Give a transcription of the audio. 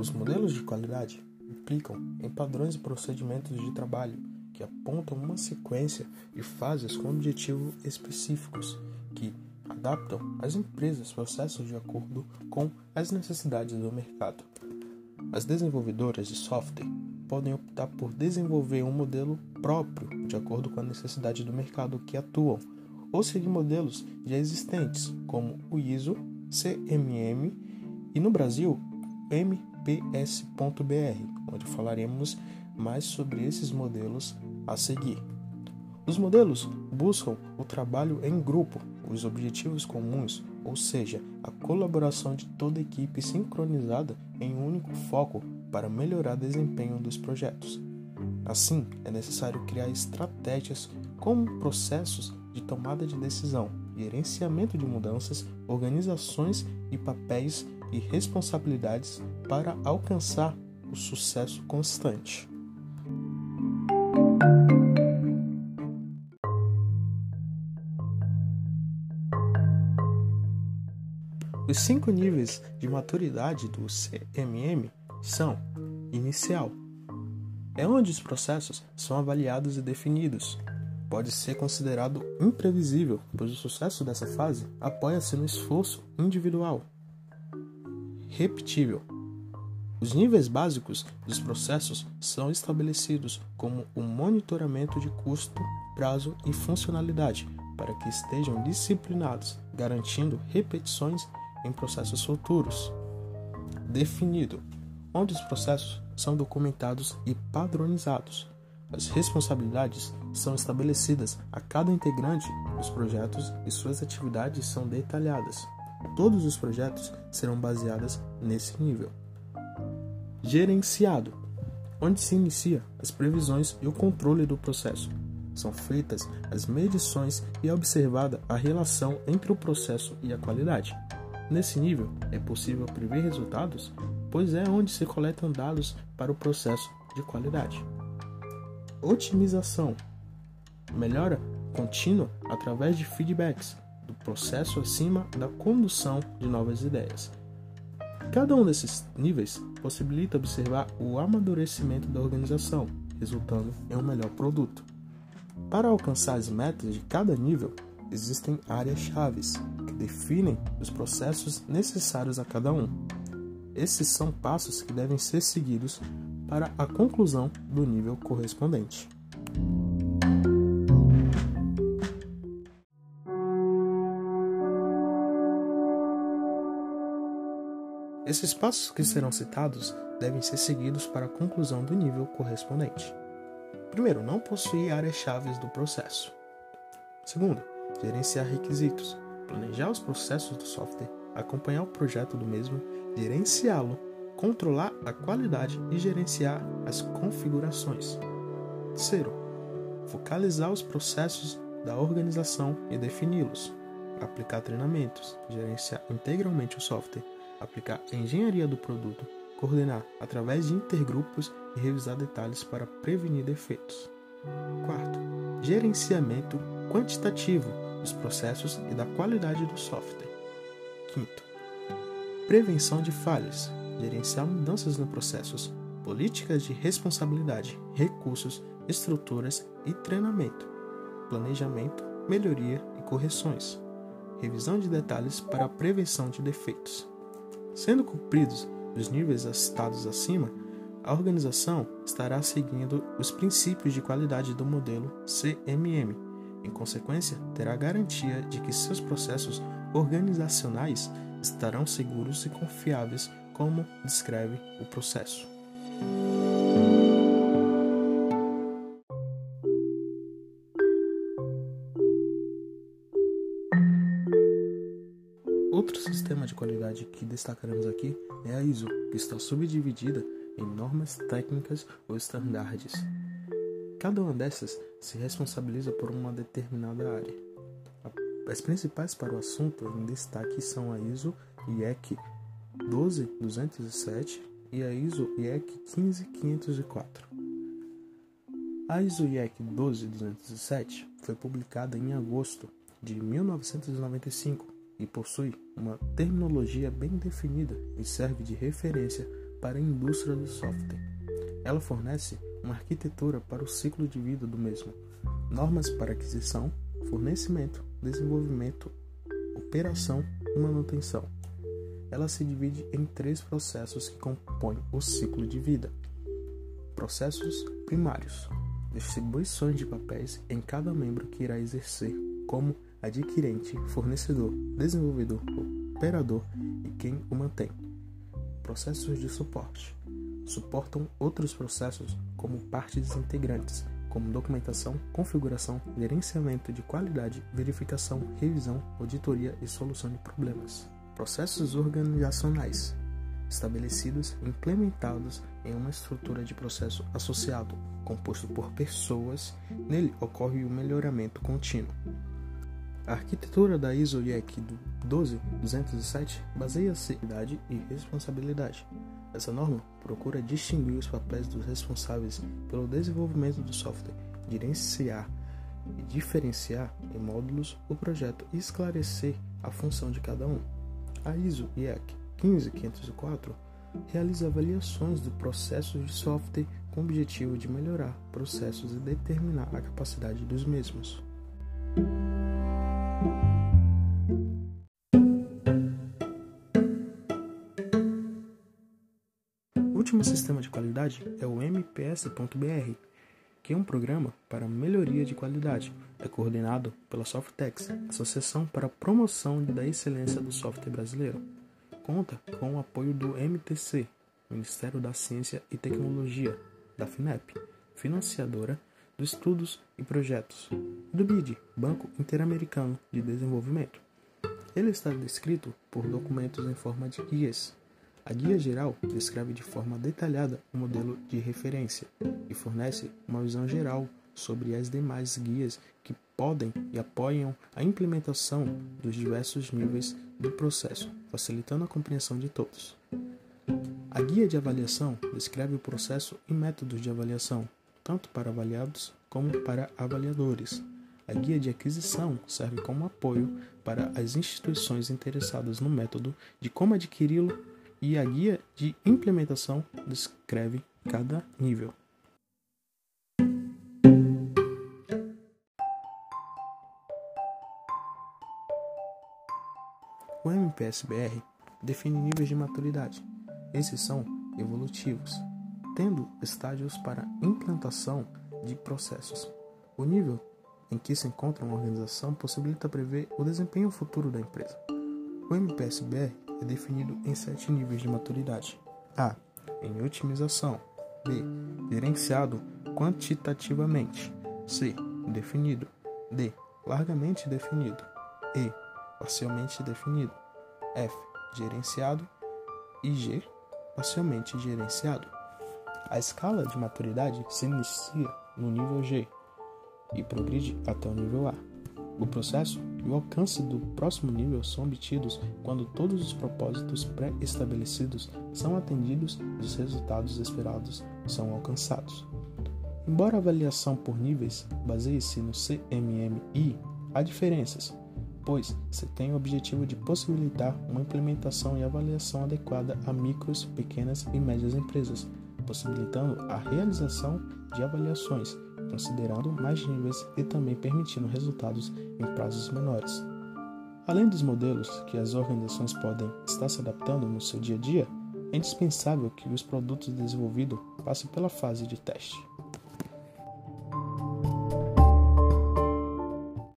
Os modelos de qualidade implicam em padrões e procedimentos de trabalho que apontam uma sequência de fases com objetivos específicos que adaptam as empresas processos de acordo com as necessidades do mercado. As desenvolvedoras de software podem optar por desenvolver um modelo próprio de acordo com a necessidade do mercado que atuam, ou seguir modelos já existentes, como o ISO, CMM e no Brasil, MPS.br, onde falaremos mais sobre esses modelos a seguir. Os modelos buscam o trabalho em grupo, os objetivos comuns, ou seja, a colaboração de toda a equipe sincronizada em um único foco para melhorar o desempenho dos projetos. Assim, é necessário criar estratégias como processos de tomada de decisão, gerenciamento de mudanças, organizações e papéis e responsabilidades para alcançar o sucesso constante. Os cinco níveis de maturidade do CMM são: inicial, é onde os processos são avaliados e definidos. Pode ser considerado imprevisível, pois o sucesso dessa fase apoia-se no esforço individual. Repetível, os níveis básicos dos processos são estabelecidos como o monitoramento de custo, prazo e funcionalidade para que estejam disciplinados, garantindo repetições em processos futuros. Definido, onde os processos são documentados e padronizados. As responsabilidades são estabelecidas a cada integrante dos projetos e suas atividades são detalhadas. Todos os projetos serão baseados nesse nível. Gerenciado, onde se inicia as previsões e o controle do processo. São feitas as medições e é observada a relação entre o processo e a qualidade. Nesse nível, é possível prever resultados, pois é onde se coletam dados para o processo de qualidade. Otimização melhora contínua através de feedbacks do processo acima da condução de novas ideias. Cada um desses níveis possibilita observar o amadurecimento da organização, resultando em um melhor produto. Para alcançar as metas de cada nível, existem áreas-chave que definem os processos necessários a cada um. Esses são passos que devem ser seguidos para a conclusão do nível correspondente. Esses passos que serão citados devem ser seguidos para a conclusão do nível correspondente. Primeiro, não possuir áreas-chave do processo. Segundo, gerenciar requisitos, planejar os processos do software, acompanhar o projeto do mesmo, gerenciá-lo, controlar a qualidade e gerenciar as configurações. Terceiro, focalizar os processos da organização e defini-los, aplicar treinamentos, gerenciar integralmente o software, aplicar a engenharia do produto, coordenar através de intergrupos e revisar detalhes para prevenir defeitos. Quarto, gerenciamento quantitativo dos processos e da qualidade do software. Quinto, prevenção de falhas, gerenciar mudanças nos processos, políticas de responsabilidade, recursos, estruturas e treinamento, planejamento, melhoria e correções, revisão de detalhes para a prevenção de defeitos. Sendo cumpridos os níveis citados acima, a organização estará seguindo os princípios de qualidade do modelo CMM. Em consequência, terá garantia de que seus processos organizacionais estarão seguros e confiáveis, como descreve o processo. Outro sistema de qualidade que destacaremos aqui é a ISO, que está subdividida em normas técnicas ou estándares. Cada uma dessas se responsabiliza por uma determinada área. As principais para o assunto em destaque são a ISO IEC 12207 e a ISO IEC 15504. A ISO IEC 12207 foi publicada em agosto de 1995 e possui uma terminologia bem definida e serve de referência para a indústria do software. Ela fornece uma arquitetura para o ciclo de vida do mesmo, normas para aquisição, fornecimento, desenvolvimento, operação e manutenção. Ela se divide em três processos que compõem o ciclo de vida. Processos primários, distribuições de papéis em cada membro que irá exercer como adquirente, fornecedor, desenvolvedor, operador e quem o mantém. Processos de suporte suportam outros processos como partes integrantes, como documentação, configuração, gerenciamento de qualidade, verificação, revisão, auditoria e solução de problemas. Processos organizacionais estabelecidos e implementados em uma estrutura de processo associado, composto por pessoas, nele ocorre o melhoramento contínuo. A arquitetura da ISO IEC 12207 baseia-se em idade e responsabilidade. Essa norma procura distinguir os papéis dos responsáveis pelo desenvolvimento do software, gerenciar e diferenciar em módulos o projeto e esclarecer a função de cada um. A ISO IEC 15504 realiza avaliações do processo de software com o objetivo de melhorar processos e determinar a capacidade dos mesmos. O último sistema de qualidade é o MPS.br, que é um programa para melhoria de qualidade. É coordenado pela Softex, Associação para a Promoção da Excelência do Software Brasileiro. Conta com o apoio do MTC, Ministério da Ciência e Tecnologia, da FINEP, financiadora dos estudos e projetos, e do BID, Banco Interamericano de Desenvolvimento. Ele está descrito por documentos em forma de guias. A guia geral descreve de forma detalhada o modelo de referência e fornece uma visão geral sobre as demais guias que podem e apoiam a implementação dos diversos níveis do processo, facilitando a compreensão de todos. A guia de avaliação descreve o processo e métodos de avaliação, tanto para avaliados como para avaliadores. A guia de aquisição serve como apoio para as instituições interessadas no método de como adquiri-lo e a guia de implementação descreve cada nível. O MPSBR define níveis de maturidade. Esses são evolutivos, tendo estágios para implantação de processos. O nível em que se encontra uma organização possibilita prever o desempenho futuro da empresa. O MPSBR é definido em sete níveis de maturidade: A. Em otimização. B. Gerenciado quantitativamente. C. Definido. D. Largamente definido. E parcialmente definido, F, gerenciado e G, parcialmente gerenciado. A escala de maturidade se inicia no nível G e progride até o nível A. O processo e o alcance do próximo nível são obtidos quando todos os propósitos pré-estabelecidos são atendidos e os resultados esperados são alcançados. Embora a avaliação por níveis baseie-se no CMMI, há diferenças, pois se tem o objetivo de possibilitar uma implementação e avaliação adequada a micros, pequenas e médias empresas, possibilitando a realização de avaliações, considerando mais níveis e também permitindo resultados em prazos menores. Além dos modelos que as organizações podem estar se adaptando no seu dia a dia, é indispensável que os produtos desenvolvidos passem pela fase de teste.